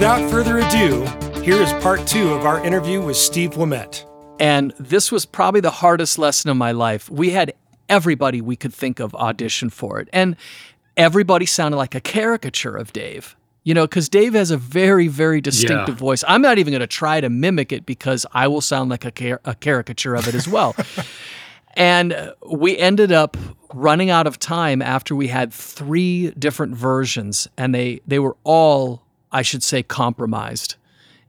Without further ado, here is part two of our interview with Steve Ouimette. And this was probably the hardest lesson of my life. We had everybody we could think of audition for it. And everybody sounded like a caricature of Dave. You know, because Dave has a very, very distinctive Yeah. voice. I'm not even going to try to mimic it because I will sound like a, car- a caricature of it as well. and we ended up running out of time after we had three different versions, and they they were all, I should say, compromised.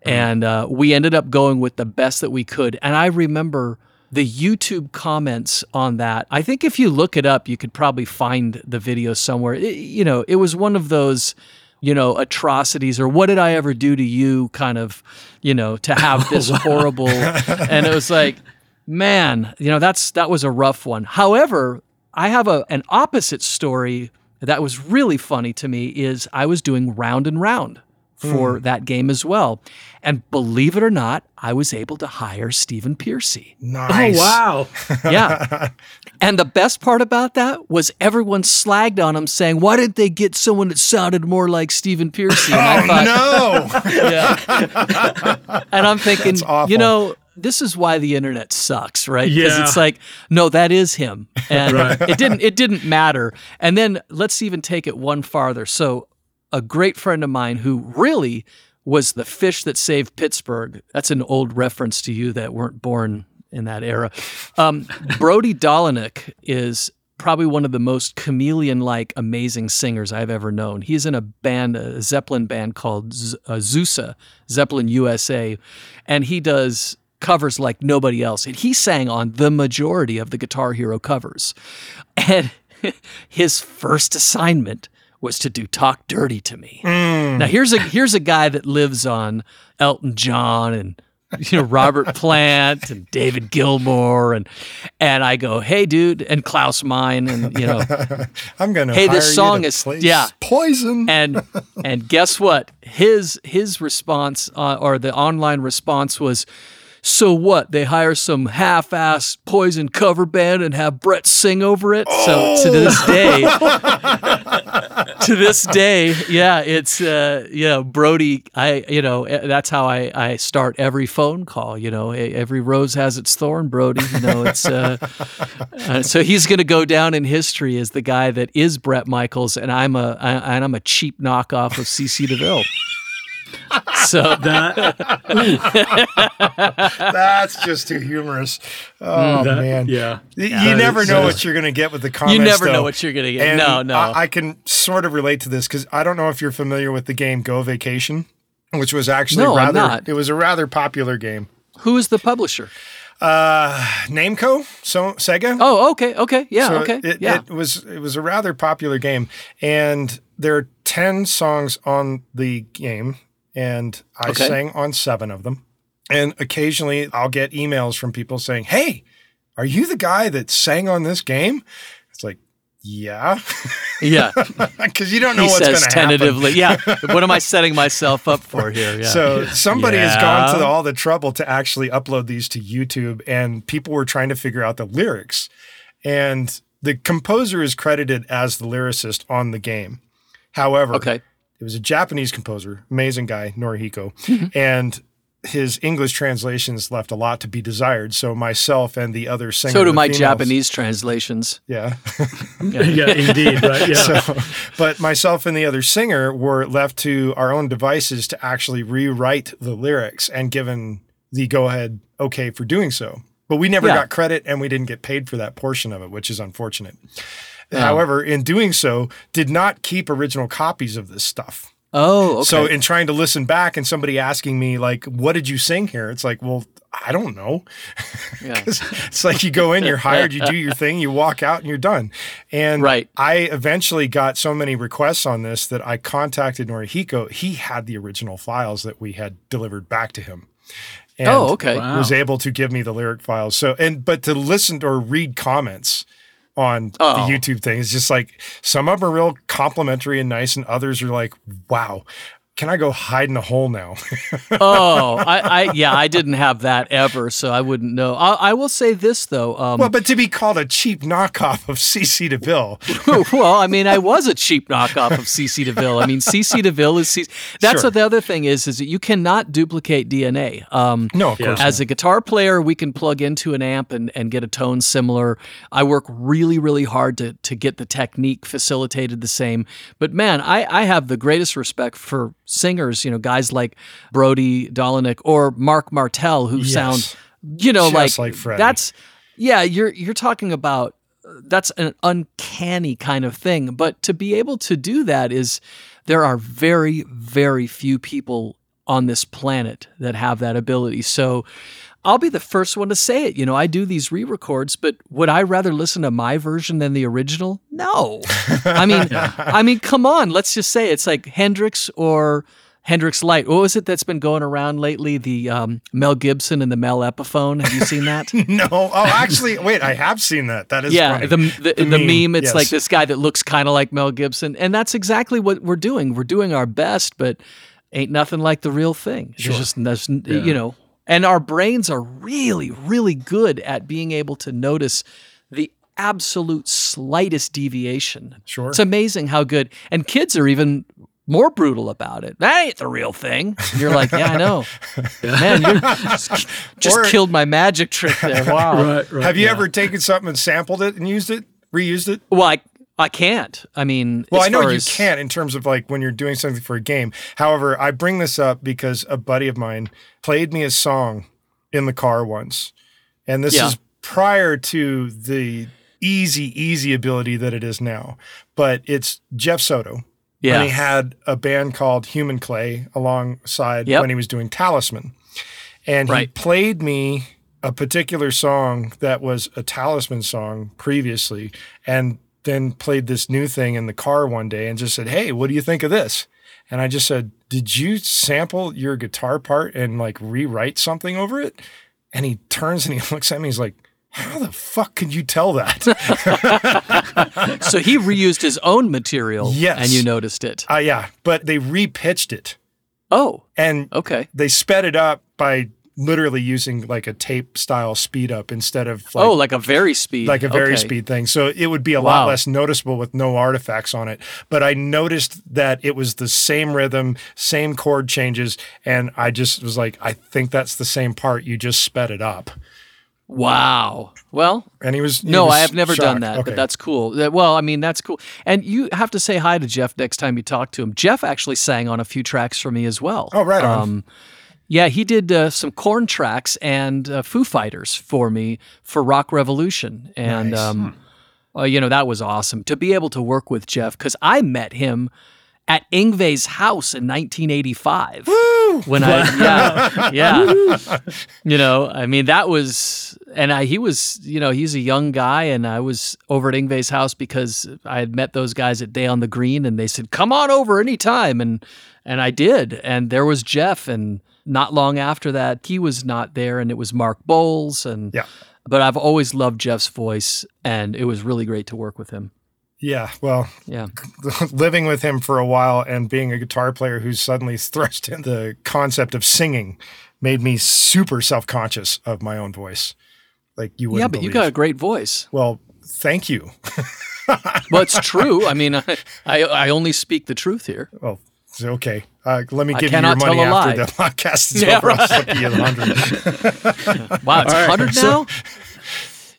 And uh, we ended up going with the best that we could. And I remember the YouTube comments on that. I think if you look it up, you could probably find the video somewhere. It- you know, it was one of those, you know, atrocities or what did I ever do to you kind of, you know, to have this horrible. And it was like, man, you know, that's that was a rough one. However, I have a an opposite story that was really funny to me is I was doing round and round for hmm. that game as well. And believe it or not, I was able to hire Stephen Pearcy. Nice. Oh wow! Yeah. and the best part about that was everyone slagged on him saying, why didn't they get someone that sounded more like Stephen Pearcy? And I oh, thought, No. yeah. and I'm thinking, you know, this is why the internet sucks, right? Because Yeah. it's like, no, that is him, and Right. it didn't. It didn't matter. And then let's even take it one farther. So, a great friend of mine who really was the fish that saved Pittsburgh. That's an old reference to you that weren't born in that era. Um, Brody Dolyniuk is probably one of the most chameleon-like amazing singers I've ever known. He's in a band, a Zeppelin band called Z- uh, Zusa, Zeppelin USA, and he does covers like nobody else. And he sang on the majority of the Guitar Hero covers. And his first assignment was to do Talk Dirty to Me. Now here's a here's a guy that lives on Elton John and you know Robert Plant and David Gilmour and and I go, "Hey dude," and Klaus Meine and you know I'm gonna. Hey, this song is- yeah. poison. and and guess what? His his response uh, or the online response was, "So what? They hire some half-ass Poison cover band and have Bret sing over it." So to this day, to this day, yeah, it's uh, you know Brody. I you know eh, that's how I I start every phone call. You know, every rose has its thorn, Brody. You know, it's uh, uh, so he's going to go down in history as the guy that is Bret Michaels, and I'm a I, and I'm a cheap knockoff of CC DeVille. So That, That's just too humorous. Oh that- man. yeah. You never know what you're going to get with the comments. you never know what you're going to get. And no, no. I, I can sort of relate to this because I don't know if you're familiar with the game Go Vacation, which was actually No, I'm rather. not. It was a rather popular game. Who is the publisher? Uh, Namco, so Sega. Oh, okay, okay, yeah, So okay, It, yeah. it was it was a rather popular game, and there are ten songs on the game, and I Okay. sang on seven of them. And occasionally, I'll get emails from people saying, "Hey, are you the guy that sang on this game?" It's like, yeah, yeah. because you don't know He what's going to happen. tentatively. Yeah. What am I setting myself up for here? Yeah. So somebody has gone to all the trouble to actually upload these to YouTube, and people were trying to figure out the lyrics. And the composer is credited as the lyricist on the game. However, okay. It was a Japanese composer, amazing guy, Norihiko, Mm-hmm. and his English translations left a lot to be desired. So myself and the other singer, So do my females- Japanese translations. yeah. yeah, indeed, right? Yeah. So, but myself and the other singer were left to our own devices to actually rewrite the lyrics and given the go ahead okay for doing so. But we never Yeah. got credit and we didn't get paid for that portion of it, which is unfortunate. Oh. However, in doing so, did not keep original copies of this stuff. Oh, okay. So in trying to listen back and somebody asking me like, "What did you sing here?" It's like, well, I don't know. yeah. it's like you go in, you're hired, you do your thing, you walk out, and you're done. And Right. I eventually got so many requests on this that I contacted Norihiko. He had the original files that we had delivered back to him. Oh, and Oh, okay. Wow. Was able to give me the lyric files. So and but to listen or read comments on Oh. the YouTube thing is just like some of them are real complimentary and nice, and others are like, wow. Can I go hide in a hole now? oh, I, I, yeah, I didn't have that ever, so I wouldn't know. I, I will say this though. Um, well, but to be called a cheap knockoff of CC DeVille. well, I mean, I was a cheap knockoff of CC DeVille. I mean, CC DeVille is CC. That's Sure. what the other thing is, is that you cannot duplicate DNA. Um, No, of course. As a guitar player, we can plug into an amp and, and get a tone similar. I work really, really hard to, to get the technique facilitated the same. But man, I, I have the greatest respect for singers, you know, guys like Brody Dolyniuk or Marc Martel who Yes. sound, you know, Just like, like that's, yeah, you're, you're talking about that's an uncanny kind of thing. But to be able to do that is there are very, very few people on this planet that have that ability. So I'll be the first one to say it. You know, I do these re records, but would I rather listen to my version than the original? No. I mean, I mean, come on. Let's just say it's like Hendrix or. Hendrix Light. What was it that's been going around lately? The um, Mel Gibson and the Mel Epiphone. Have you seen that? no. Oh, actually, wait, I have seen that. That is yeah, funny. the the, the, meme, It's yes. like this guy that looks kind of like Mel Gibson, and that's exactly what we're doing. We're doing our best, but ain't nothing like the real thing. There's just there's, you know, and our brains are really, really good at being able to notice the absolute slightest deviation. Sure. it's amazing how good. And kids are even more brutal about it. That ain't the real thing. And you're like, yeah, I know, man. You just, just Or- killed my magic trick there. Wow. Right, right. have you yeah. ever taken something and sampled it and used it, reused it? Well, I, I can't. I mean, Well, I know you as- can't in terms of like when you're doing something for a game. However, I bring this up because a buddy of mine played me a song in the car once. And this Yeah. is prior to the easy, easy ability that it is now. But it's Jeff Soto. Yeah. When he had a band called Human Clay alongside Yep. when he was doing Talisman. And he played me a particular song that was a Talisman song previously, and then played this new thing in the car one day and just said, Hey, what do you think of this? And I just said, Did you sample your guitar part and like rewrite something over it? And he turns and he looks at me, he's like, How the fuck could you tell that? so he reused his own material. Yes. And you noticed it. uh, yeah, but they repitched it Oh, and okay. they sped it up by literally using like a tape style speed up instead of like, oh, like a very speed. like a very Okay. speed thing. So it would be a Wow. lot less noticeable with no artifacts on it. But I noticed that it was the same rhythm, same chord changes, and I just was like, I think that's the same part. You just sped it up. Wow. Well, And he was he no, was I have never done that, Okay. but that's cool. Well, I mean, that's cool. And you have to say hi to Jeff next time you talk to him. Jeff actually sang on a few tracks for me as well. Oh, right on. Um, Yeah, he did uh, some Korn tracks and uh, Foo Fighters for me for Rock Revolution, and Nice. um, uh, you know that was awesome. To be able to work with Jeff because I met him at Yngwie's house in 1985. When I yeah yeah. You know I mean that was and I he was you know he's a young guy and I was over at Yngwie's house because I had met those guys at Day on the Green and they said come on over anytime. And and I did. And there was Jeff and not long after that he was not there and it was Mark Boals and Yeah. but I've always loved Jeff's voice and it was really great to work with him Yeah. Well, yeah living with him for a while and being a guitar player who's suddenly thrust in the concept of singing made me super self conscious of my own voice. Like you wouldn't yeah but you got a great voice Well, thank you. well it's true I mean I, I I only speak the truth here Well, it's okay. Uh, let me give you your cannot tell money a after lie. the podcast is Yeah, over. I'll slip you a hundred. wow it's All right, 100 so-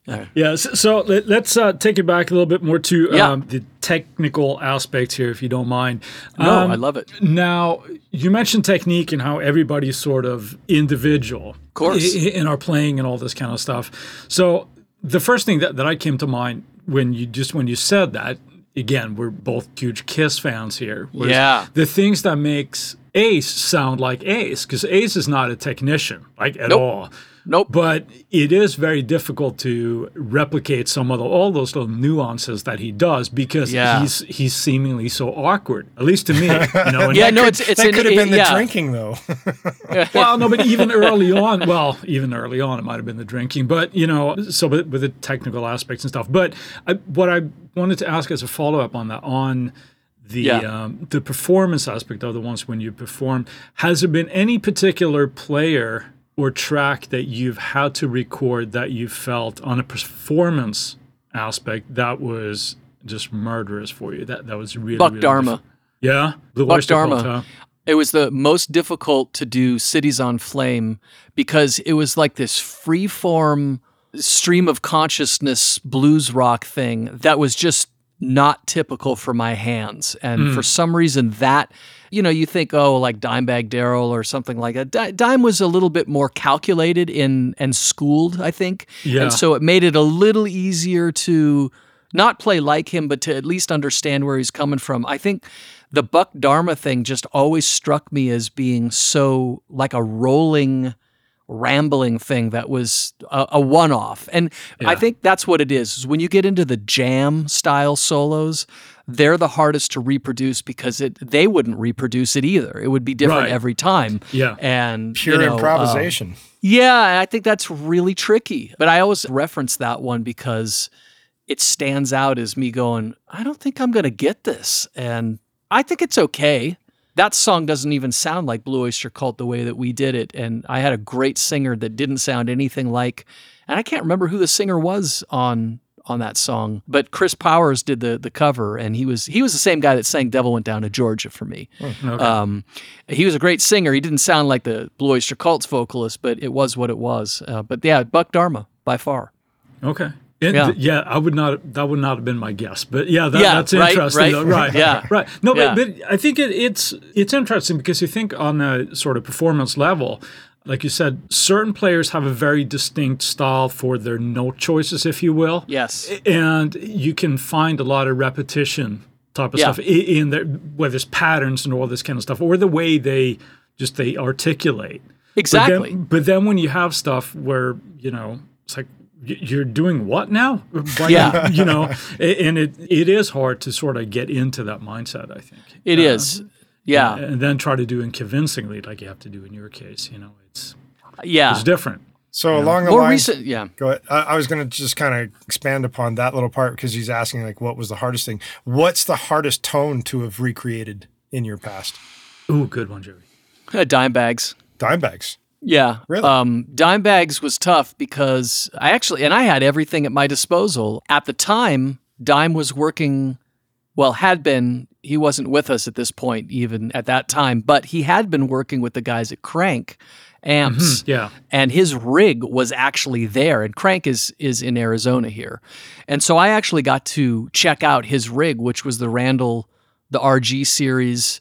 now Yeah, so, so let, us uh, take it back a little bit more to Yeah. um, the technical aspects here, if you don't mind. no Um, I love it Now, you mentioned technique and how everybody's sort of individual, of course. in our playing and all this kind of stuff. So, the first thing that, that I came to mind when you just when you said that, again, we're both huge Kiss fans here. Yeah. the things that makes Ace sound like Ace, because Ace is not a technician, like at Nope. all. Nope. But it is very difficult to replicate some of the, all those little nuances that he does because Yeah. he's he's seemingly so awkward, at least to me. You know, Yeah, that no, could- it's it's that an- could have been the yeah. drinking, though. well, no, but even early on, well, even early on, it might have been the drinking, but you know, so with, with the technical aspects and stuff. But I, what I wanted to ask as a follow up on that, on the Yeah. um, the performance aspect of the ones when you perform. Has there been any particular player or track that you've had to record that you felt on a performance aspect that was just murderous for you? That that was really Buck really Dharma. diff- yeah, Blue Buck Oyster Cult, Dharma. huh? It was the most difficult to do Cities on Flame because it was like this free form stream of consciousness blues rock thing that was just not typical for my hands. And for mm. some reason, that, you know, you think, oh, like Dimebag Darrell or something like that. Di- Dime was a little bit more calculated in and schooled, I think. Yeah. And so it made it a little easier to not play like him, but to at least understand where he's coming from. I think the Buck Dharma thing just always struck me as being so like a rolling, rambling thing that was a, a one off. And I think that's what it is, is when you get into the jam style solos, they're the hardest to reproduce because it they wouldn't reproduce it either. It would be different Right. every time. Yeah. And Pure you know, improvisation. Um, yeah, I think that's really tricky. But I always reference that one because it stands out as me going, I don't think I'm going to get this. And I think it's okay. That song doesn't even sound like Blue Oyster Cult the way that we did it. And I had a great singer that didn't sound anything like, and I can't remember who the singer was on on that song, but Chris Powers did the the cover, and he was he was the same guy that sang "Devil Went Down to Georgia" for me. Okay. Um, he was a great singer. He didn't sound like the Blue Oyster Cult's vocalist, but it was what it was. Uh, but yeah, Buck Dharma by far. Okay. It- Yeah. th- yeah, I would not. That would not have been my guess, but yeah, that, Yeah, that's right, interesting. right, though. right, yeah. right. No, Yeah. but, but I think it, it's it's interesting because you think on a sort of performance level, like you said, certain players have a very distinct style for their note choices, if you will. Yes. and you can find a lot of repetition type of Yeah. stuff in there, whether it's patterns and all this kind of stuff, or the way they just they articulate. But Exactly. then, but then when you have stuff where you know it's like you're doing what now? Why Yeah. you know, and it it is hard to sort of get into that mindset. I think It Uh, is. Yeah. and then try to do it convincingly, like you have to do in your case. You know, it's Yeah. it's different. So along the More lines, recent. Yeah. Go ahead. I, I was going to just kind of expand upon that little part because he's asking like, what was the hardest thing? What's the hardest tone to have recreated in your past? Ooh, good one, Joey. Uh, dime bags. Dimebags. Yeah. Really? Um, dime bags was tough because I actually, and I had everything at my disposal. At the time, Dime was working, well, had been, he wasn't with us at this point, even at that time, but he had been working with the guys at Crank Amps. Yeah, and his rig was actually there and crank is is in arizona here and so i actually got to check out his rig which was the randall the rg series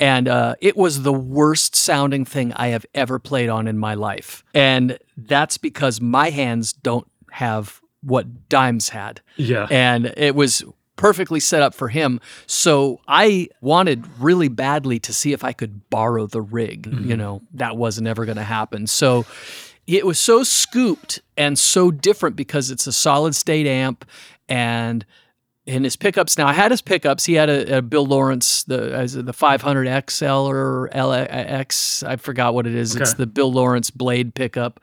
and uh, it was the worst sounding thing i have ever played on in my life and that's because my hands don't have what dimes had yeah. and it was perfectly set up for him. So I wanted really badly to see if I could borrow the rig. You know, that wasn't ever going to happen. So it was so scooped and so different because it's a solid state amp and in his pickups. Now I had his pickups. He had a, a Bill Lawrence the as the 500 XL or LX I forgot what it is. It's the Bill Lawrence blade pickup.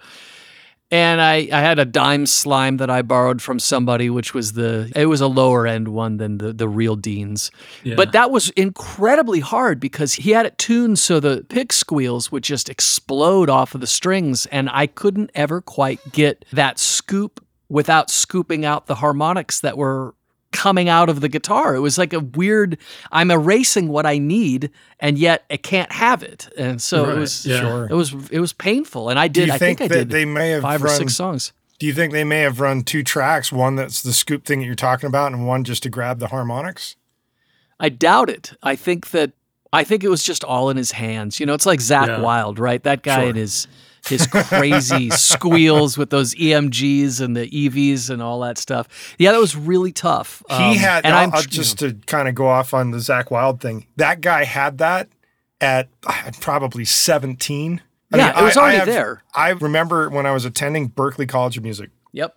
And I, I had a dime slime that I borrowed from somebody, which was the it was a lower end one than the the real Dean's. Yeah. But that was incredibly hard because he had it tuned so the pick squeals would just explode off of the strings, and I couldn't ever quite get that scoop without scooping out the harmonics that were coming out of the guitar. It was like a weird I'm erasing what I need and yet I can't have it. And so it was yeah. Sure. it was it was painful and I did I think, think I that did they may have five run, or six songs. Do you think they may have run two tracks, one that's the scoop thing that you're talking about, and one just to grab the harmonics? I doubt it. I think that I think it was just all in his hands. You know, it's like Zakk Yeah. Wylde, right? That guy Sure. and his his crazy squeals with those EMGs and the EVs and all that stuff. Yeah, that was really tough. He Um, had, and I'll, I'm I'll just to kind of go off on the Zakk Wylde thing. That guy had that at uh, probably 17. Yeah, it was already there. I remember when I was attending Berklee College of Music, Yep.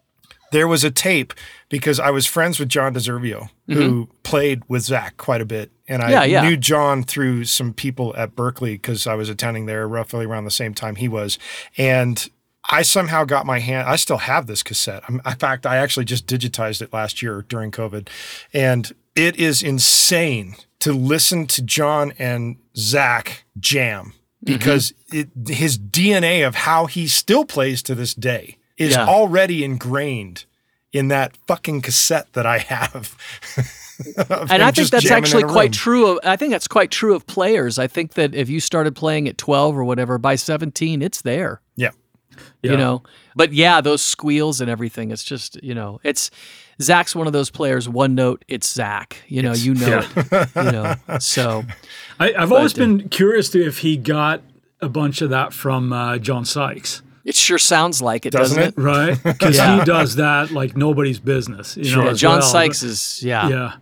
There was a tape because I was friends with John DeServio, who played with Zakk quite a bit. And I Mm-hmm. Yeah, yeah. knew John through some people at Berklee because I was attending there roughly around the same time he was. And I somehow got my hand, I still have this cassette. I'm, in fact, I actually just digitized it last year during COVID. And it is insane to listen to John and Zakk jam because it, his DNA of how he still plays to this day is Yeah. already ingrained in that fucking cassette that I have. and I think that's actually quite true of I think that's quite true of players. I think that if you started playing at 12 or whatever by 17 it's there. Yeah. Yeah. You know. But yeah, those squeals and everything it's just, you know, it's Zakk's one of those players one note it's Zakk. You know, you know Yeah. it. You know. So I, I've always But, uh, been curious to if he got a bunch of that from uh, John Sykes, it sure sounds like it, doesn't, Doesn't it? right? Because Yeah. he does that like nobody's business. You know, Yeah, John well. Sykes is yeah. Yeah.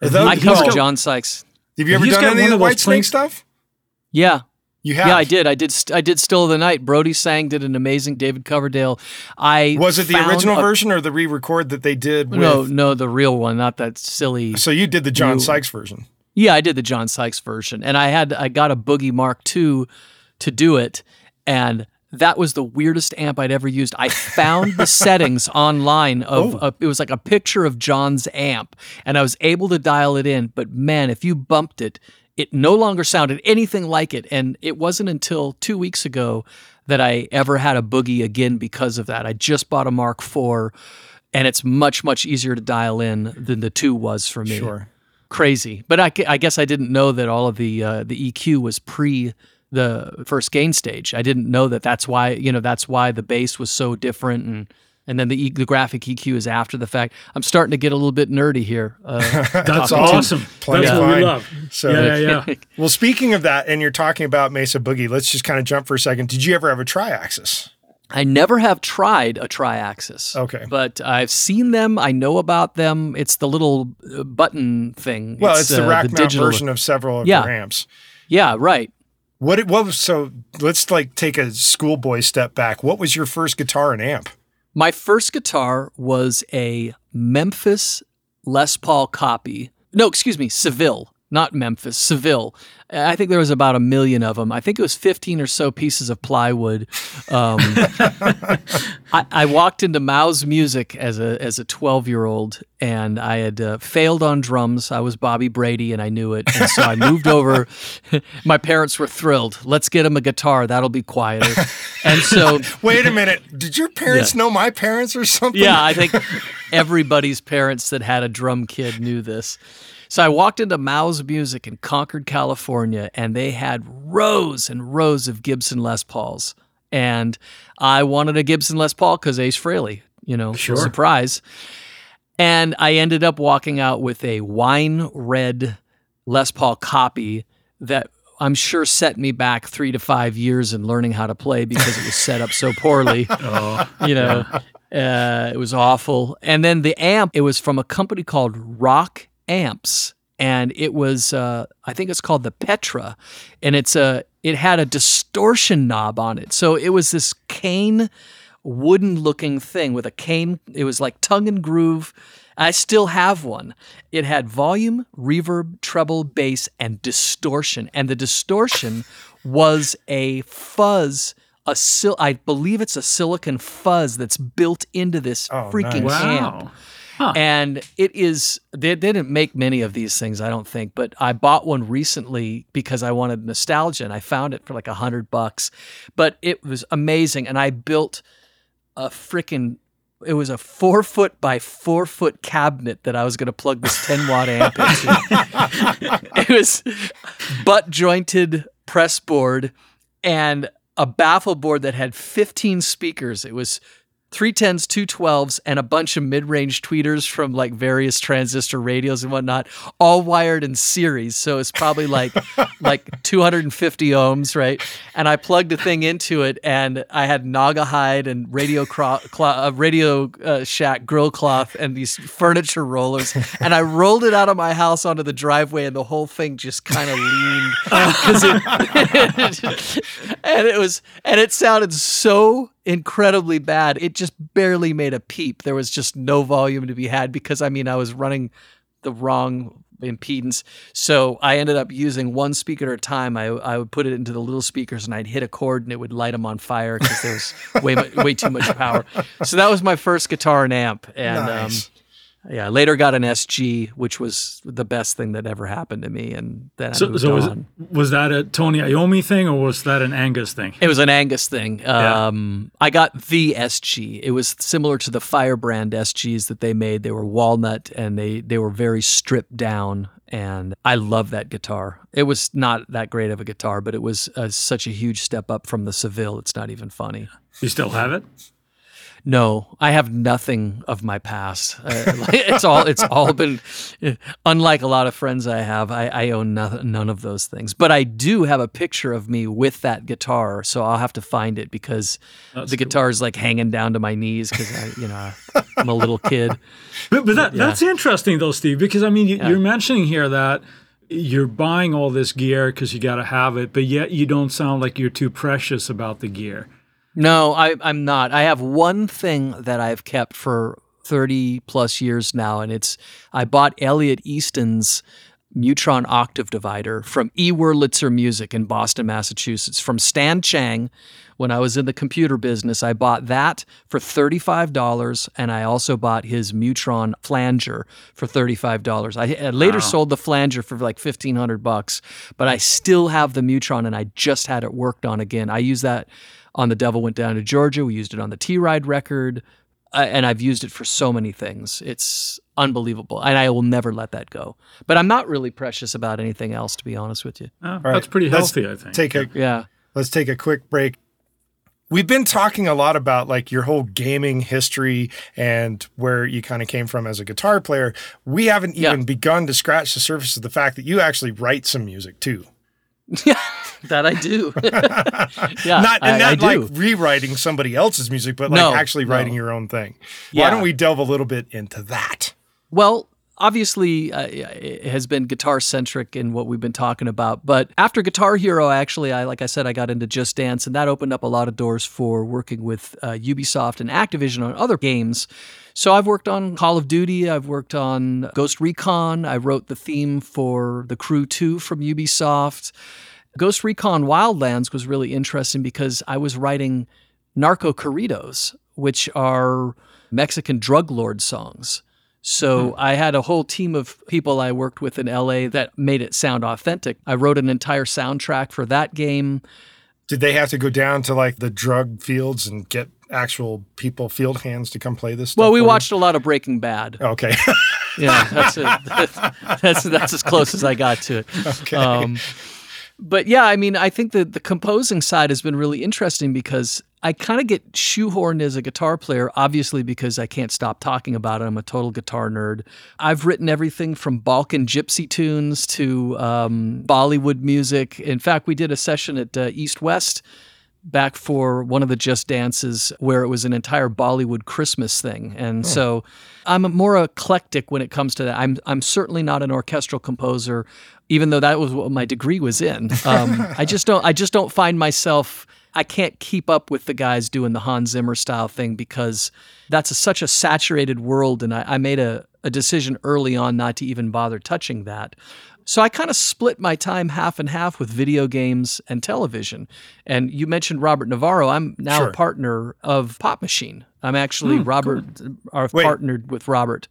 Though- I he's cover got- John Sykes. Have you ever He's done any of the Whitesnake planks- stuff? Yeah. You have. Yeah, I did. I did. St- I did. Still of the night. Brody sang, did an amazing David Coverdale. I Was it the original a- version or the re-record that they did with? No, no, the real one, not that silly. So you did the John You- Sykes version. Yeah, I did the John Sykes version, and I had I got a Boogie Mark II to do it, and that was the weirdest amp I'd ever used. I found the settings online of Oh. a, it was like a picture of John's amp, and I was able to dial it in. But man, if you bumped it, it no longer sounded anything like it. And it wasn't until two weeks ago that I ever had a Boogie again because of that. I just bought a Mark IV, and it's much much easier to dial in than the two was for me Sure. crazy. But I, I guess I didn't know that all of the uh, the EQ was pre the first gain stage. I didn't know that that's why you know that's why the bass was so different and. And then the, e- the graphic EQ is after the fact. I'm starting to get a little bit nerdy here. Uh, That's awesome. Plenty That's what we love. So- yeah, yeah, yeah. Well, speaking of that, and you're talking about Mesa Boogie, let's just kind of jump for a second. Did you ever have a tri-axis? I never have tried a tri-axis. Okay. but I've seen them. I know about them. It's the little uh, button thing. Well, it's, the uh, rack mount digital- version of several of Yeah. your amps. Yeah, right. What? it- was so? Let's like take a schoolboy step back. What was your first guitar and amp? My first guitar was a Memphis Les Paul copy. No, excuse me, Seville, not Memphis, Seville. I think there was about a million of them. I think it was 15 or so pieces of plywood. Um, I, I walked into Mao's Music as a as a 12 year old, and I had uh, failed on drums. I was Bobby Brady, and I knew it. And so I moved over. My parents were thrilled. Let's get him a guitar. That'll be quieter. And so Wait a minute. Did your parents know my parents or something? yeah, I think everybody's parents that had a drum kid knew this. So I walked into Mao's Music in Concord, California, and they had rows and rows of Gibson Les Pauls. And I wanted a Gibson Les Paul because Ace Frehley, you know, Sure. surprise. And I ended up walking out with a wine red Les Paul copy that I'm sure set me back three to five years in learning how to play because it was set up so poorly Oh, you know uh, it was awful and then the amp it was from a company called rock amps and it was uh, i think it's called the petra and it's a it had a distortion knob on it so it was this cane wooden looking thing with a cane it was like tongue and groove i still have one it had volume reverb treble bass and distortion and the distortion was a fuzz a sil- I believe it's a silicon fuzz that's built into this Oh, freaking nice. amp. wow. And it is, they, they didn't make many of these things, I don't think, but I bought one recently because I wanted nostalgia and I found it for like a hundred bucks. But it was amazing. And I built a freaking, it was a four foot by four foot cabinet that I was going to plug this 10 watt amp into. it was butt jointed press board and a baffle board that had 15 speakers. It was 310s, 212s, and a bunch of mid range tweeters from like various transistor radios and whatnot, all wired in series. So it's probably like like 250 ohms, right? And I plugged a thing into it, and I had Naugahyde and radio cro- uh, radio uh, shack grill cloth and these furniture rollers, and I rolled it out of my house onto the driveway, and the whole thing just kind of leaned because it and it was and it sounded so incredibly bad. It just barely made a peep. There was just no volume to be had because I mean I was running the wrong impedance. So I ended up using one speaker at a time. I, I would put it into the little speakers and I'd hit a chord and it would light them on fire because there was way way too much power. So that was my first guitar and amp, and Nice. um, Yeah, I later got an SG, which was the best thing that ever happened to me, and then I So, moved so was, on. was that a Tony Iommi thing or was that an Angus thing? It was an Angus thing. Yeah. Um, I got the SG. It was similar to the Firebrand SGs that they made. They were walnut and they they were very stripped down. And I love that guitar. It was not that great of a guitar, but it was uh, such a huge step up from the Seville. It's not even funny. You still have it? No, I have nothing of my past. Uh, it's all it's all been. Unlike a lot of friends I have, I, I own nothing, none of those things. But I do have a picture of me with that guitar, so I'll have to find it because the guitar is like hanging down to my knees because I, you know, I'm a little kid. But, but that, that's interesting though, Steve, because I mean, you, you're mentioning here that you're buying all this gear because you got to have it, but yet you don't sound like you're too precious about the gear. No, I, I'm not. I have one thing that I've kept for 30 plus years now, and it's I bought Elliot Easton's Mu-Tron octave divider from E. Wurlitzer Music in Boston, Massachusetts, from Stan Chang. When I was in the computer business, I bought that for $35, and I also bought his Mu-Tron flanger for $35. I, I later sold the flanger for like 1500 bucks, but I still have the Mu-Tron, and I just had it worked on again. I use that on The Devil Went Down to Georgia. We used it on the T Ride record, uh, and I've used it for so many things. It's unbelievable, and I will never let that go. But I'm not really precious about anything else, to be honest with you. Oh, All right, That's pretty let's healthy, I think. Take a Yeah. let's take a quick break. We've been talking a lot about like your whole gaming history and where you kind of came from as a guitar player. We haven't Yeah. even begun to scratch the surface of the fact that you actually write some music too. Yeah, that I do. yeah, not and I not do. like rewriting somebody else's music, but like No, actually no. writing your own thing. Yeah. Why don't we delve a little bit into that? Well, obviously, uh, it has been guitar centric in what we've been talking about. But after Guitar Hero, actually, I like I said, I got into Just Dance, and that opened up a lot of doors for working with uh, Ubisoft and Activision on other games. So I've worked on Call of Duty, I've worked on Ghost Recon, I wrote the theme for The Crew 2 from Ubisoft. Ghost Recon Wildlands was really interesting because I was writing narco corridos, which are Mexican drug lord songs. So I had a whole team of people I worked with in LA that made it sound authentic. I wrote an entire soundtrack for that game. Did they have to go down to like the drug fields and get actual people, field hands to come play this stuff? Well, we for you? watched a lot of Breaking Bad. Okay. Yeah, that's it. That's that's as close as I got to it. okay. Um, but yeah, I mean, I think that the composing side has been really interesting because I kind of get shoehorned as a guitar player, obviously because I can't stop talking about it. I'm a total guitar nerd. I've written everything from Balkan gypsy tunes to um, Bollywood music. In fact, we did a session at uh, East West back for one of the Just Dances where it was an entire Bollywood Christmas thing. And so I'm more eclectic when it comes to that. I'm I'm certainly not an orchestral composer, even though that was what my degree was in. Um, I just don't I just don't find myself I can't keep up with the guys doing the Hans Zimmer style thing because that's a, such a saturated world, and I, I made a, a decision early on not to even bother touching that. So I kind of split my time half and half with video games and television. And you mentioned Robert Navarro. I'm now Sure. a partner of Pop Machine. I'm actually hmm, Robert. Uh, I've Wait. partnered with Robert.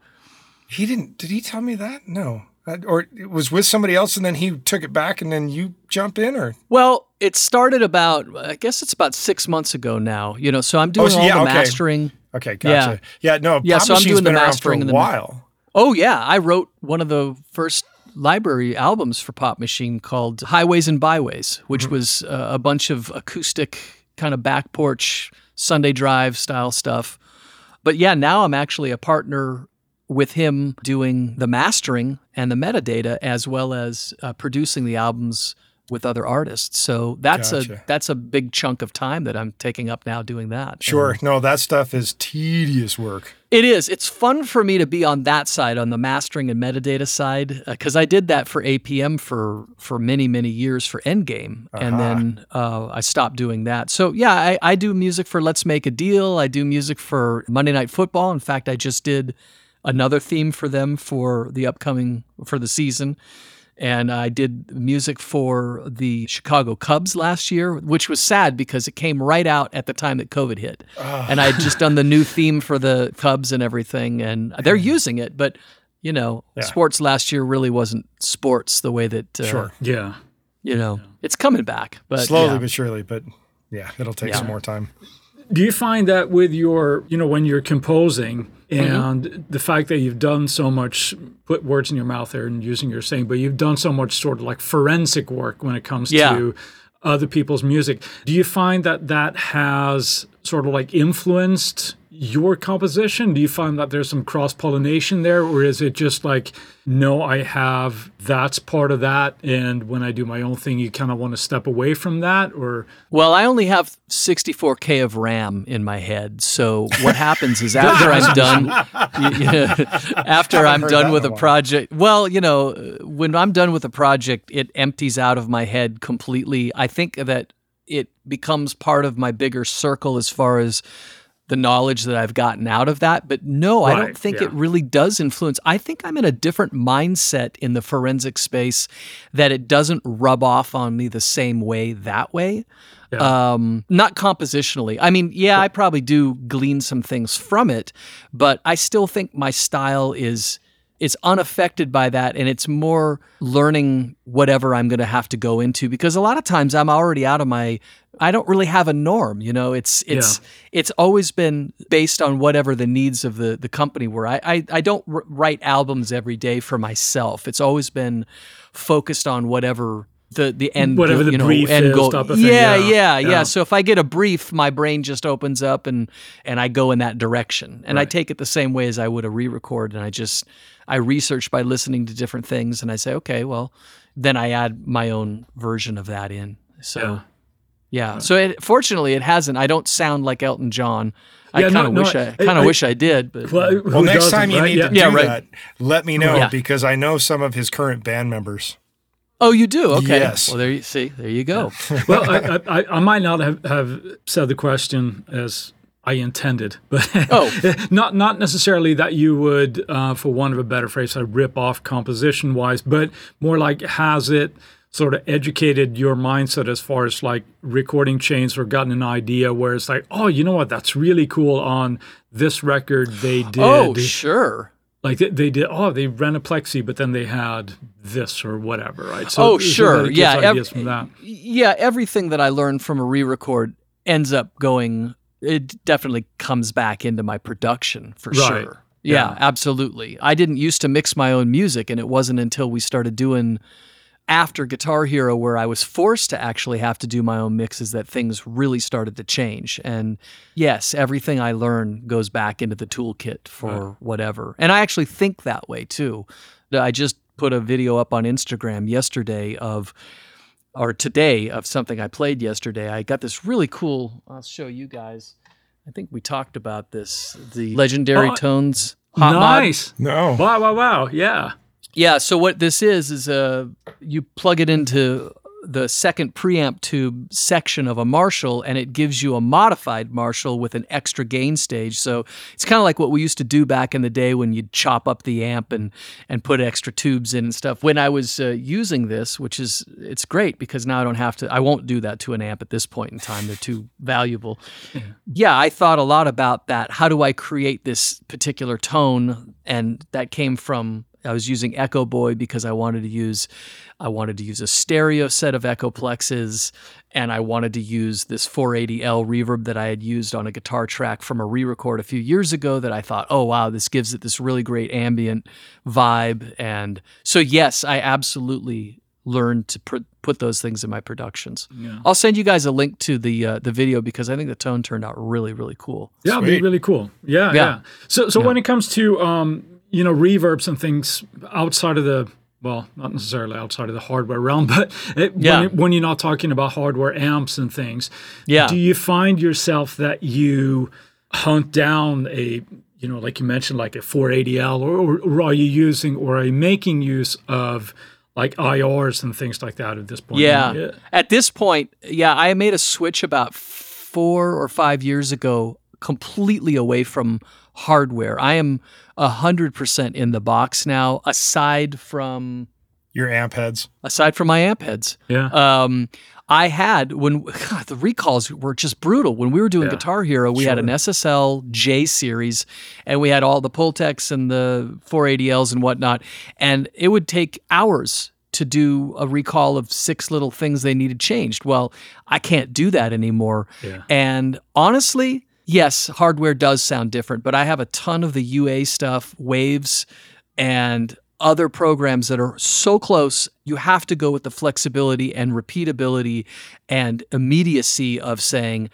he didn't, did he tell me that? No. Uh, Or it was with somebody else and then he took it back and then you jump in or? Well, it started about I guess it's about six months ago now. You know, so I'm doing so all yeah, the okay. mastering. Okay, gotcha. Yeah, no, Yeah, Pop so I'm doing the mastering for and a while. Oh yeah, I wrote one of the first library albums for Pop Machine called Highways and Byways, which was uh, a bunch of acoustic kind of back porch Sunday drive style stuff. But yeah, now I'm actually a partner with him doing the mastering and the metadata as well as uh, producing the albums with other artists. So that's a that's a big chunk of time that I'm taking up now doing that. Sure. No, that stuff is tedious work. It is. It's fun for me to be on that side, on the mastering and metadata side, because I did that for APM for for many many years for Endgame, and then uh, I stopped doing that. So yeah, I, I do music for Let's Make a Deal. I do music for Monday Night Football. In fact, I just did another theme for them for the upcoming for the season. and I did music for the Chicago Cubs last year, which was sad because it came right out at the time that COVID hit. And I had just done the new theme for the Cubs and everything, and they're using it, but you know, Yeah. sports last year really wasn't sports the way that uh, Sure. Yeah. you know it's coming back, but Slowly yeah. but surely, but yeah, it'll take Yeah. some more time. Do you find that with your, you know, when you're composing Mm-hmm. and the fact that you've done so much, put words in your mouth there and using your saying, but you've done so much sort of like forensic work when it comes Yeah. to other people's music. Do you find that that has sort of like influenced your composition? Do you find that there's some cross pollination there, or is it just like, no, I have that's part of that, and when I do my own thing, you kind of want to step away from that, or Well, I only have 64k of RAM in my head. So what happens is after I'm done, y- y- after I'm done with a a project, well, you know, when I'm done with a project, it empties out of my head completely. I think that it becomes part of my bigger circle as far as the knowledge that I've gotten out of that. But no, I don't think yeah. it really does influence. I think I'm in a different mindset in the forensic space that it doesn't rub off on me the same way that way. Um, not compositionally. I mean, yeah, I probably do glean some things from it, but I still think my style is it's unaffected by that and it's more learning whatever I'm going to have to go into because a lot of times I'm already out of my I don't really have a norm, you know. It's it's it's always been based on whatever the needs of the the company were. I I, I don't r- write albums every day for myself. It's always been focused on whatever the the end Whatever goal- the you know, brief end is goal. type of thing, yeah, yeah, yeah, yeah, yeah. So if I get a brief, my brain just opens up and and I go in that direction. And I take it the same way as I would a re-record and I just I research by listening to different things and I say, okay, well, then I add my own version of that in. So Yeah. yeah. So it, fortunately it hasn't. I don't sound like Elton John. I Yeah, no, kind of no, wish I, I- kind of wish I did, but well, Well, next doesn't, time you right? need yeah. to do Yeah, right. that, let me know Yeah. because I know some of his current band members. Oh, you do? Okay. Yes. Well, there you see. There you go. well, I, I, I might not have, have said the question as I intended, but Oh. not not necessarily that you would, uh, for want of a better phrase, say rip off composition wise, but more like has it sort of educated your mindset as far as like recording chains or gotten an idea where it's like, oh, you know what, that's really cool on this record they did. Oh, sure. Like they, they did oh they ran a plexi but then they had this or whatever right so Oh, sure. that it gets Yeah, ev- ideas from that yeah, everything that I learned from a re-record ends up going. It definitely comes back into my production for Right. sure. Yeah, Yeah. absolutely. I didn't used to mix my own music, and it wasn't until we started doing after Guitar Hero where I was forced to actually have to do my own mixes that things really started to change. And yes, everything I learn goes back into the toolkit for whatever. And I actually think that way too. I just put a video up on Instagram yesterday of or today of something I played yesterday. I got this really cool. I'll show you guys. I think we talked about this. The legendary Oh, tones hot mod. nice No. wow wow wow yeah Yeah. So what this is is uh, you plug it into the second preamp tube section of a Marshall, and it gives you a modified Marshall with an extra gain stage. So it's kind of like what we used to do back in the day when you'd chop up the amp and and put extra tubes in and stuff. When I was uh, using this, which is it's great because now I don't have to. I won't do that to an amp at this point in time. They're too valuable. Yeah, I thought a lot about that. How do I create this particular tone? And that came from I was using Echo Boy because I wanted to use I wanted to use a stereo set of Echoplexes and I wanted to use this 480L reverb that I had used on a guitar track from a re-record a few years ago that I thought, "Oh wow, this gives it this really great ambient vibe." And so yes, I absolutely learned to pr- put those things in my productions. Yeah. I'll send you guys a link to the uh, the video because I think the tone turned out really really cool. yeah it'd be really cool yeah yeah, Yeah. so so when it comes to um you know reverbs and things outside of the well, not necessarily outside of the hardware realm, but it, Yeah. when, when you're not talking about hardware amps and things, Yeah. do you find yourself that you hunt down a, you know, like you mentioned, like a 480L, or, or, or are you using or are you making use of like IRs and things like that at this point? Yeah. At this point, yeah, I made a switch about four or five years ago completely away from hardware. I am 100% in the box now, aside from Your amp heads. aside from my amp heads. Yeah. Um, I had when God, the recalls were just brutal. When we were doing Yeah, Guitar Hero, we had an SSL J series, and we had all the Pultecs and the 480Ls and whatnot, and it would take hours to do a recall of six little things they needed changed. Well, I can't do that anymore. Yeah. And honestly, yes, hardware does sound different, but I have a ton of the UA stuff, Waves, and other programs that are so close. You have to go with the flexibility and repeatability and immediacy of saying,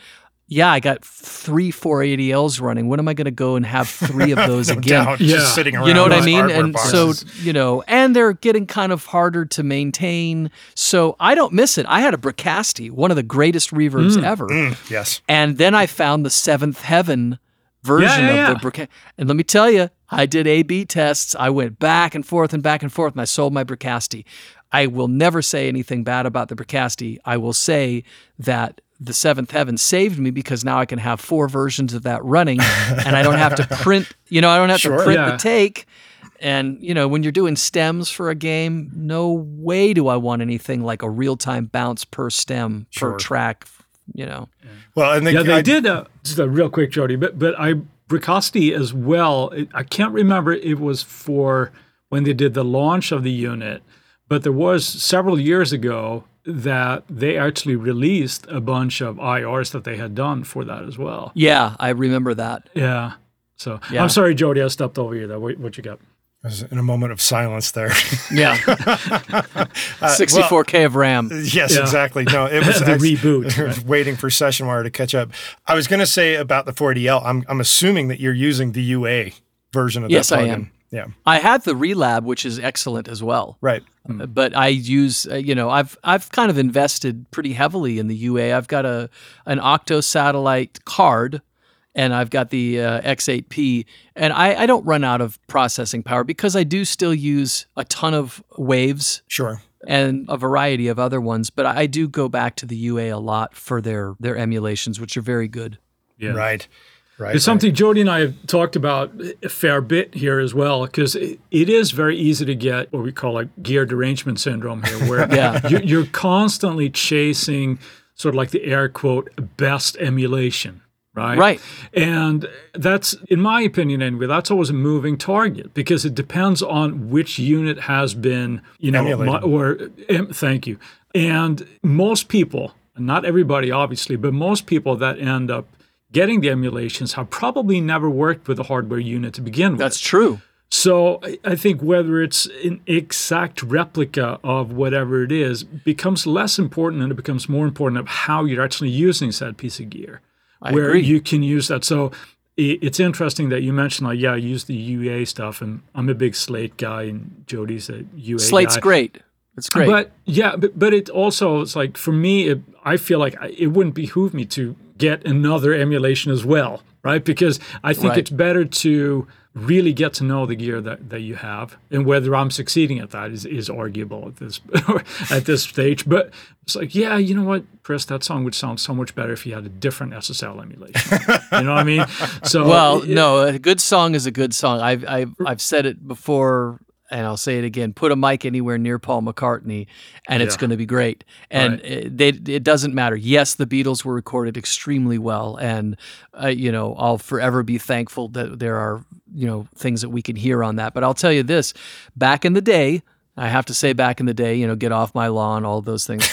yeah, I got three 480Ls running. When am I going to go and have three of those No again? doubt, Yeah. just sitting around. You know what I mean? hardware And so, you know, and they're getting kind of harder to maintain. So I don't miss it. I had a Bricasti, one of the greatest reverbs ever. Mm, yes. And then I found the Seventh Heaven version Yeah, yeah, of the Bricasti. And let me tell you, I did A B tests. I went back and forth and back and forth, and I sold my Bricasti. I will never say anything bad about the Bricasti. I will say that the Seventh Heaven saved me because now I can have four versions of that running, and I don't have to print. You know, I don't have Sure. to print Yeah. the take. And you know, when you're doing stems for a game, no way do I want anything like a real time bounce per stem Sure. per track. You know. Well, and they, Yeah, they I- did. Uh, just a real quick, Jody, but but I Bricasti as well. It, I can't remember it was for when they did the launch of the unit, but there was several years ago that they actually released a bunch of IRs that they had done for that as well. Yeah, I remember that. Yeah. So Yeah. I'm sorry, Jody, I stepped over you there. What, what you got? I was in a moment of silence there. Yeah. Uh, 64K of RAM. yes, Yeah. exactly. No, it was The I- reboot, right? waiting for Session Wire to catch up. I was going to say about the 40L. I'm I'm assuming that you're using the UA version of Yes, that I am. Yeah. I had the Relab, which is excellent as well. Right. But I use, uh, you know, I've I've kind of invested pretty heavily in the UA. I've got a an Octo satellite card, and I've got the uh, X8P, and I, I don't run out of processing power because I do still use a ton of waves Sure. and a variety of other ones. But I do go back to the UA a lot for their their emulations, which are very good. Yeah. Right. Right. It's something Jody and I have talked about a fair bit here as well, because it, it is very easy to get what we call like gear derangement syndrome here, where Yeah. you're, you're constantly chasing sort of like the air quote best emulation, right? Right. And that's, in my opinion anyway, that's always a moving target because it depends on which unit has been, you know, Emulated. mo- or em, thank you. And most people, not everybody obviously, but most people that end up getting the emulations have probably never worked with a hardware unit to begin with. That's true. So I- think whether it's an exact replica of whatever it is becomes less important and it becomes more important of how you're actually using said piece of gear. I where agree. you can use that. So it's interesting that you mentioned like, yeah, I use the UA stuff and I'm a big slate guy and Jody's a UA Slate's guy. great. It's great. But yeah, but, but it also it's like for me, it, I feel like I- it wouldn't behoove me to get another emulation as well, right? Because I think Right. it's better to really get to know the gear that, that you have, and whether I'm succeeding at that is, is arguable at this at this stage. But it's like, yeah, you know what, Chris, that song would sound so much better if you had a different SSL emulation. you know what I mean? So Well, it- no, a good song is a good song. I've I've I've said it before, and I'll say it again. Put a mic anywhere near Paul McCartney, and it's Yeah. going to be great. And Right. it, they, it doesn't matter. Yes, the Beatles were recorded extremely well, and uh, you know I'll forever be thankful that there are you know things that we can hear on that. But I'll tell you this: back in the day, I have to say back in the day, you know, get off my lawn, all those things.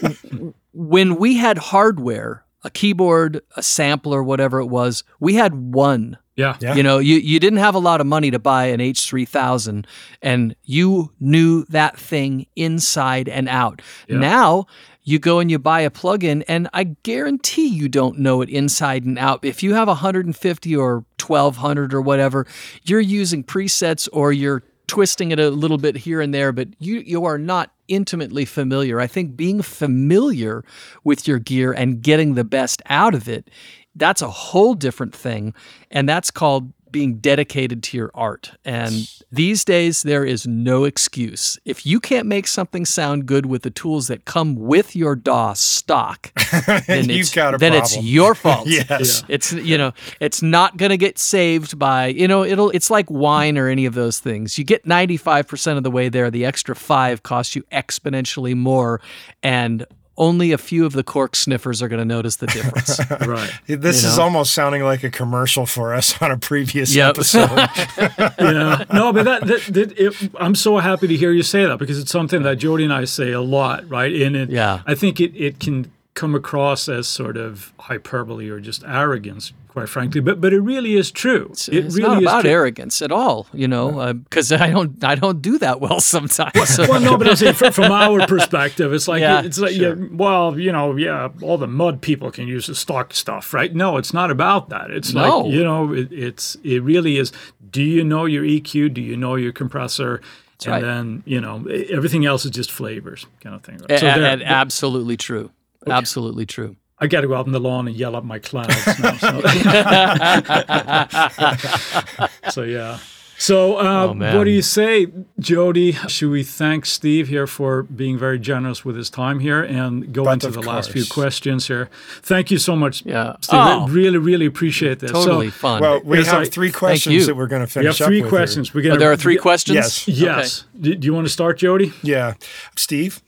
when we had hardware, a keyboard, a sampler, whatever it was, we had one. Yeah, Yeah. You know, you, you didn't have a lot of money to buy an H3000 and you knew that thing inside and out. Yeah. Now, you go and you buy a plugin and I guarantee you don't know it inside and out. If you have 150 or 1200 or whatever, you're using presets or you're twisting it a little bit here and there, but you you are not intimately familiar. I think being familiar with your gear and getting the best out of it, that's a whole different thing. And that's called being dedicated to your art. And these days, there is no excuse. If you can't make something sound good with the tools that come with your DAW stock, then, You've it's, got a then it's your fault. Yes. It's you know, it's not going to get saved by, you know, it'll it's like wine or any of those things. You get 95% of the way there, the extra 5 costs you exponentially more and only a few of the cork sniffers are going to notice the difference. Right. This You is know? almost sounding like a commercial for us on a previous Yep. episode. yeah. No, but that, that, that it, I'm so happy to hear you say that because it's something that Jody and I say a lot, right? And it, Yeah. I think it, it can come across as sort of hyperbole or just arrogance, quite frankly. But but it really is true. It's, it it's really not about arrogance at all, you know, because uh, I don't I don't do that well sometimes. So- Well, no, but I'm saying from, from our perspective, it's like Yeah, it's like sure. yeah, well, you know, yeah, all the mud people can use the stock stuff, right? No, it's not about that. It's No. like you know, it, it's it really is. Do you know your EQ? Do you know your compressor? and right. then you know everything else is just flavors, kind of thing. Right? So a- absolutely true. Absolutely true. I got to go out on the lawn and yell at my clouds. now, so. So, yeah. So uh, Oh, what do you say, Jody? Should we thank Steve here for being very generous with his time here and go But into of the last few questions here? Thank you so much, Yeah. Steve. Oh. Really, really appreciate this. Totally So, fun. Well, we have I- three questions that we're going to we have finish up three with here. questions. We're Oh, gonna, there are three questions? Yes. Yes. Do, do you want to start, Jody? Yeah. Steve,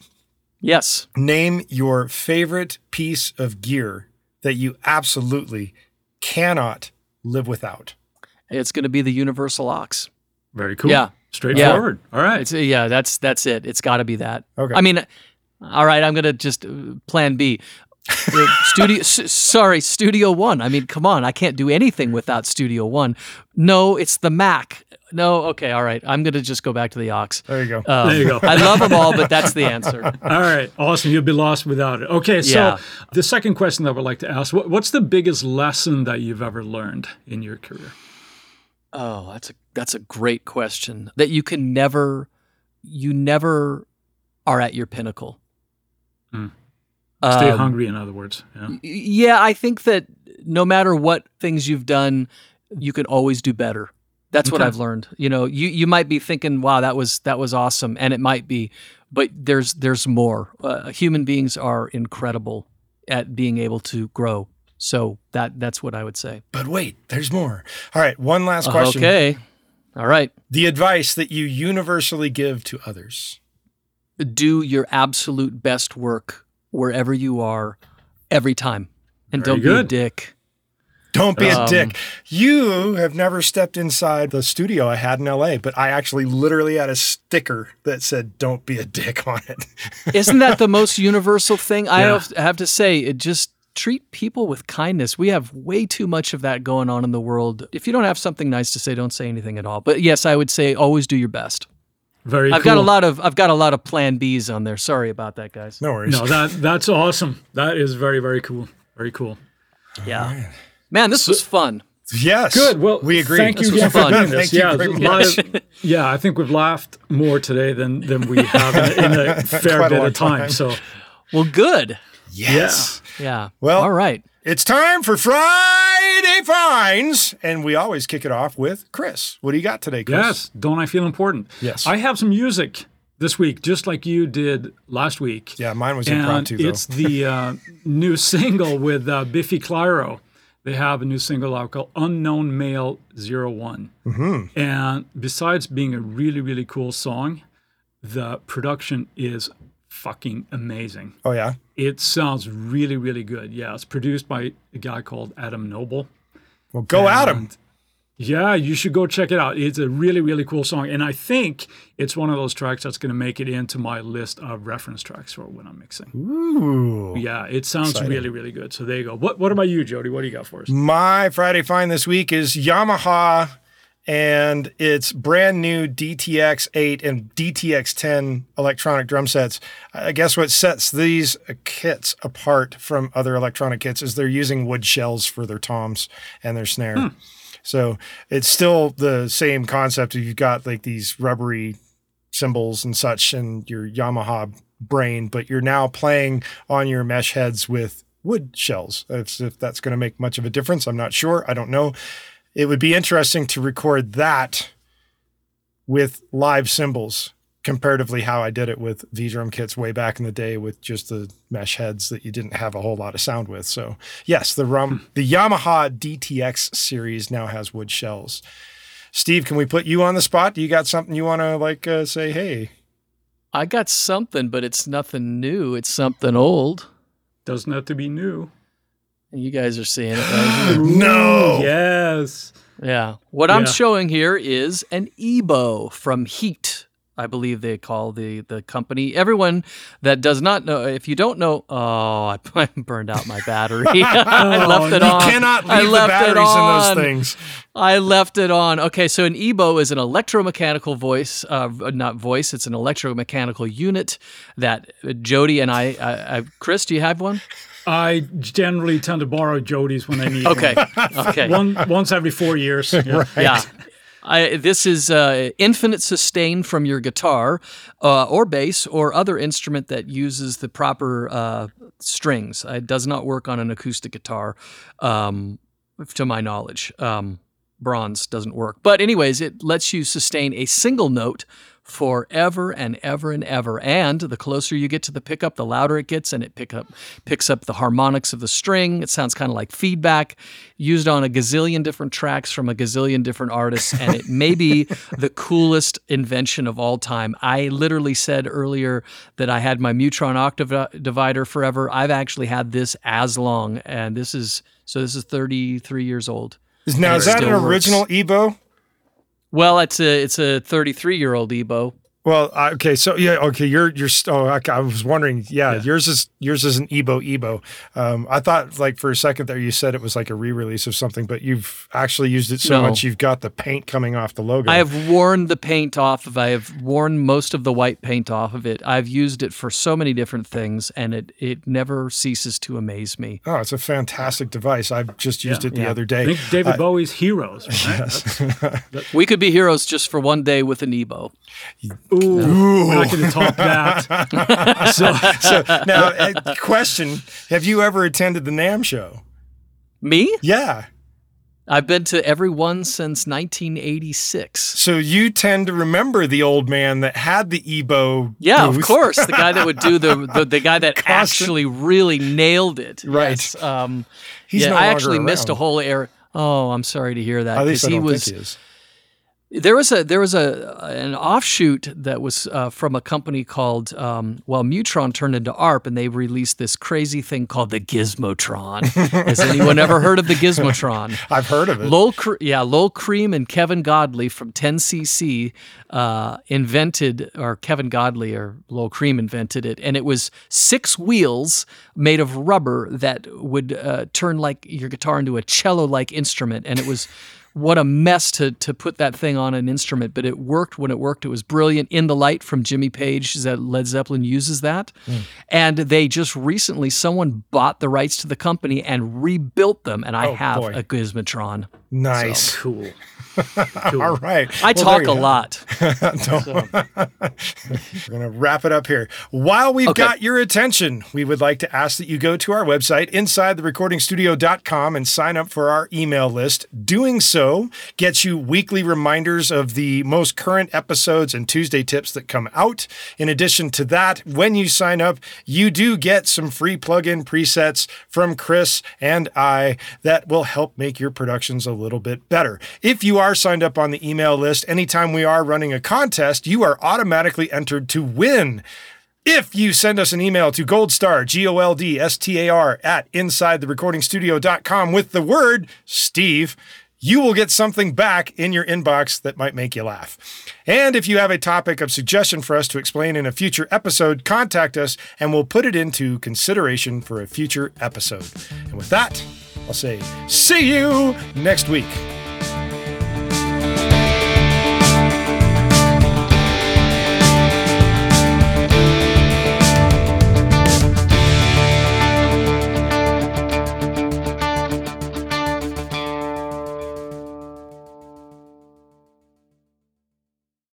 Yes. name your favorite piece of gear that you absolutely cannot live without. It's going to be the universal ox. Very cool. Yeah. Straightforward. All right. It's yeah, that's that's it. It's got to be that. Okay. I mean, all right, I'm going to just uh, plan B. Studio s- sorry, Studio 1. I mean, come on. I can't do anything without Studio 1. No, it's the Mac. No, okay, all right. I'm going to just go back to the Ox. There you go. Um, There you go. I love them all, but that's the answer. All right, awesome. You'll be lost without it. Okay, so Yeah. the second question that I would like to ask: what, What's the biggest lesson that you've ever learned in your career? Oh, that's a that's a great question. That you can never you never are at your pinnacle. Hmm. Stay Um, hungry, in other words. Yeah. Yeah, I think that no matter what things you've done, you can always do better. That's what I've learned. You know, you you might be thinking, "Wow, that was that was awesome," and it might be, but there's there's more. Uh, human beings are incredible at being able to grow. So that that's what I would say. But wait, there's more. All right, one last question. Okay. All right. The advice that you universally give to others. do your absolute best work wherever you are every time. And Very don't be a dick. Don't be a Um, dick. You have never stepped inside the studio I had in LA, but I actually literally had a sticker that said "Don't be a dick" on it. isn't that the most universal thing? I Yeah. have, have to say it just treat people with kindness. We have way too much of that going on in the world. If you don't have something nice to say don't say anything at all. But yes i would say always do your best Very. i've cool. got a lot of i've got a lot of plan b's on there sorry about that guys No worries. No, that that's awesome. That is very very cool. Very cool. yeah man this was fun Yes. Good. Well, we agree. Thank you This was again for doing this. Thank you yeah, very a of- yeah, I think we've laughed more today than than we have in, in a fair Quite bit long of time. time. So well good Yes. yeah Well- all right It's time for Friday Finds, and we always kick it off with Chris. What do you got today, Chris? yes, don't I feel important? Yes. I have some music this week, just like you did last week. Yeah, mine was and impromptu though. it's the uh, new single with uh, Biffy Clyro. They have a new single out called Unknown Male Zero One. Mm-hmm. And besides being a really, really cool song, the production is fucking amazing. oh yeah. It sounds really, really good. Yeah, it's produced by a guy called Adam Noble. Well, go. And Yeah, you should go check it out. It's a really, really cool song. And I think it's one of those tracks that's going to make it into my list of reference tracks for when I'm mixing. Ooh. Yeah, it sounds Exciting. really, really good. So there you go. What What about you, Jody? What do you got for us? My Friday find this week is Yamaha and its brand new DTX 8 and DTX 10 electronic drum sets. I guess what sets these kits apart from other electronic kits is they're using wood shells for their toms and their snare. Hmm. So it's still the same concept. You've got like these rubbery cymbals and such and your Yamaha brain, but you're now playing on your mesh heads with wood shells. If, if that's going to make much of a difference, I'm not sure. I don't know. It would be interesting to record that with live cymbals comparatively how I did it with V drum kits way back in the day with just the mesh heads that you didn't have a whole lot of sound with. So yes, the rum the Yamaha DTX series now has wood shells. Steve, can we put you on the spot? Do you got something you want to like uh, say? Hey, I got something, but it's nothing new. It's something old. Doesn't have to be new. You guys are seeing it right here. no. Yes. Yeah. What I'm showing here is an EBow from Heet. I believe they call the the company. Everyone that does not know, if you don't know, oh, I burned out my battery. I left it you on. You cannot I leave the left it batteries in on. those things. I left it on. Okay, so an EBow is an electromechanical voice, uh, not voice. It's an electromechanical unit that uh, Jody and I, I, I. Chris, do you have one? I generally tend to borrow Jody's when I need Okay, okay. one. one once every four years. Yeah. Yeah. I, this is uh, infinite sustain from your guitar uh, or bass or other instrument that uses the proper uh, strings. It does not work on an acoustic guitar, um, to my knowledge. Um, bronze doesn't work. But, anyways, it lets you sustain a single note forever and ever and ever. And the closer you get to the pickup, the louder it gets, and it pick up picks up the harmonics of the string. It sounds kind of like feedback, used on a gazillion different tracks from a gazillion different artists, and it may be the coolest invention of all time. I literally said earlier that I had my Mu-Tron octave divider forever. I've actually had this as long, and this is so this is 33 years old. Now, is that an still works. original EBow? Well, it's a it's a 33 year old EBow. Well, I- okay, so yeah, okay, you're you're. Oh, okay, I was wondering. Yeah, yours is yours is an EBow EBow. Um, I thought like for a second there you said it was like a re-release of something, but you've actually used it so No. much you've got the paint coming off the logo. I have worn the paint off of. I have worn most of the white paint off of it. I've used it for so many different things, and it it never ceases to amaze me. Oh, it's a fantastic device. I've just used Yeah. it the Yeah. other day. think David Bowie's Heroes. Right? That's- We could be heroes just for one day with an EBow. Ooh, we're not going to talk that. so, so now, uh, question: Have you ever attended the NAMM show? Me? Yeah. I've been to every one since 1986. So you tend to remember the old man that had the EBow. Yeah, of course. The guy that would do the the, the guy that Constant- actually really nailed it. Right. Yes. Um, He's yeah, no I longer actually missed a whole area. Oh, I'm sorry to hear that. At least 'cause I he don't was think he is. There was a there was a an offshoot that was uh, from a company called um, well Mu-Tron turned into ARP and they released this crazy thing called the Gizmotron. Has anyone ever heard of the Gizmotron? I've heard of it. Lol, yeah, Lol Creme and Kevin Godley from 10cc uh, invented, or Kevin Godley or Lol Creme invented it, and it was six wheels made of rubber that would uh, turn like your guitar into a cello-like instrument, and it was. What a mess to to put that thing on an instrument, but it worked when it worked. It was brilliant. In the Light from Jimmy Page, that Led Zeppelin uses that, hmm. and they just recently someone bought the rights to the company and rebuilt them, and I Oh, have boy. a Gizmotron. Nice. cool. All right. I Well, talk a lot. We're going to wrap it up here. While we've Okay. got your attention, we would like to ask that you go to our website, insidetherecordingstudio.com, and sign up for our email list. Doing so gets you weekly reminders of the most current episodes and Tuesday tips that come out. In addition to that, when you sign up, you do get some free plugin presets from Chris and I that will help make your productions a little bit better. If you are signed up on the email list, anytime we are running a contest, you are automatically entered to win. If you send us an email to goldstar, G O L D S T A R, at insidetherecordingstudio.com with the word Steve, you will get something back in your inbox that might make you laugh. And if you have a topic of suggestion for us to explain in a future episode, contact us and we'll put it into consideration for a future episode. And with that, I'll say, see you next week.